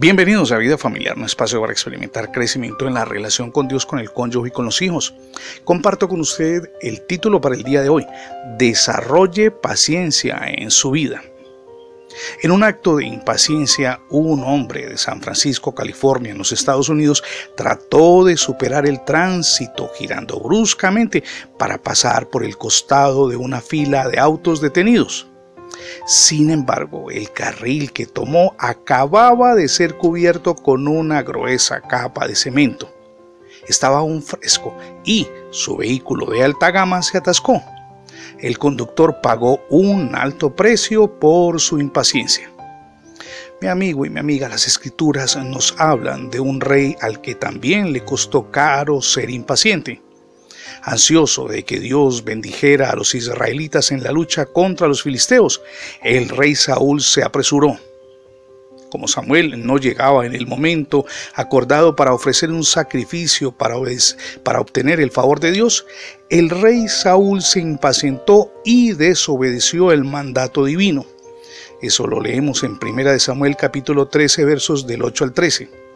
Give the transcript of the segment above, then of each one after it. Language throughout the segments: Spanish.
Bienvenidos a Vida Familiar, un espacio para experimentar crecimiento en la relación con Dios, con el cónyuge y con los hijos. Comparto con usted el título para el día de hoy, Desarrolle paciencia en su vida. En un acto de impaciencia, un hombre de San Francisco, California, en los Estados Unidos, trató de superar el tránsito girando bruscamente para pasar por el costado de una fila de autos detenidos. Sin embargo, el carril que tomó acababa de ser cubierto con una gruesa capa de cemento. Estaba aún fresco y su vehículo de alta gama se atascó. El conductor pagó un alto precio por su impaciencia. Mi amigo y mi amiga, las escrituras nos hablan de un rey al que también le costó caro ser impaciente ansioso de que Dios bendijera a los israelitas en la lucha contra los filisteos, el rey Saúl se apresuró. Como Samuel no llegaba en el momento acordado para ofrecer un sacrificio para, obtener el favor de Dios, el rey Saúl se impacientó y desobedeció el mandato divino. Eso lo leemos en 1 Samuel capítulo 13 versos del 8 al 13.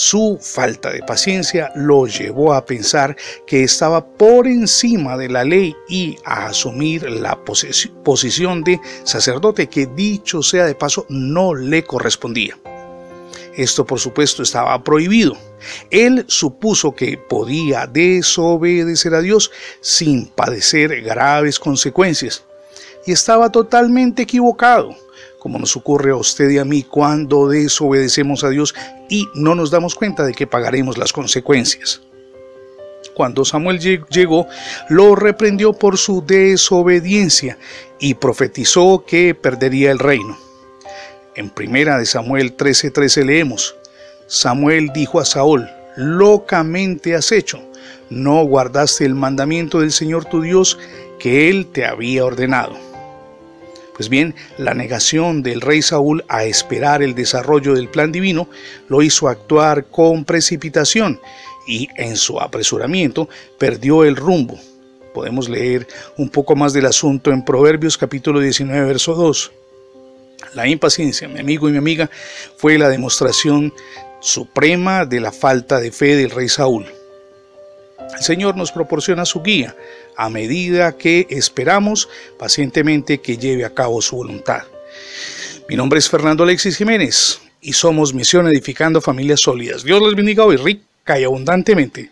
Su falta de paciencia lo llevó a pensar que estaba por encima de la ley y a asumir la posición de sacerdote que dicho sea de paso no le correspondía. Esto por supuesto estaba prohibido. Él supuso que podía desobedecer a Dios sin padecer graves consecuencias. Y estaba totalmente equivocado como nos ocurre a usted y a mí cuando desobedecemos a Dios y no nos damos cuenta de que pagaremos las consecuencias. Cuando Samuel llegó, lo reprendió por su desobediencia y profetizó que perdería el reino. En primera de Samuel 13:13 leemos, Samuel dijo a Saúl, locamente has hecho, no guardaste el mandamiento del Señor tu Dios que él te había ordenado. Pues bien, la negación del rey Saúl a esperar el desarrollo del plan divino lo hizo actuar con precipitación y en su apresuramiento perdió el rumbo. Podemos leer un poco más del asunto en Proverbios capítulo 19, verso 2. La impaciencia, mi amigo y mi amiga, fue la demostración suprema de la falta de fe del rey Saúl. El Señor nos proporciona su guía a medida que esperamos pacientemente que lleve a cabo su voluntad. Mi nombre es Fernando Alexis Jiménez y somos Misión Edificando Familias Sólidas. Dios les bendiga hoy rica y abundantemente.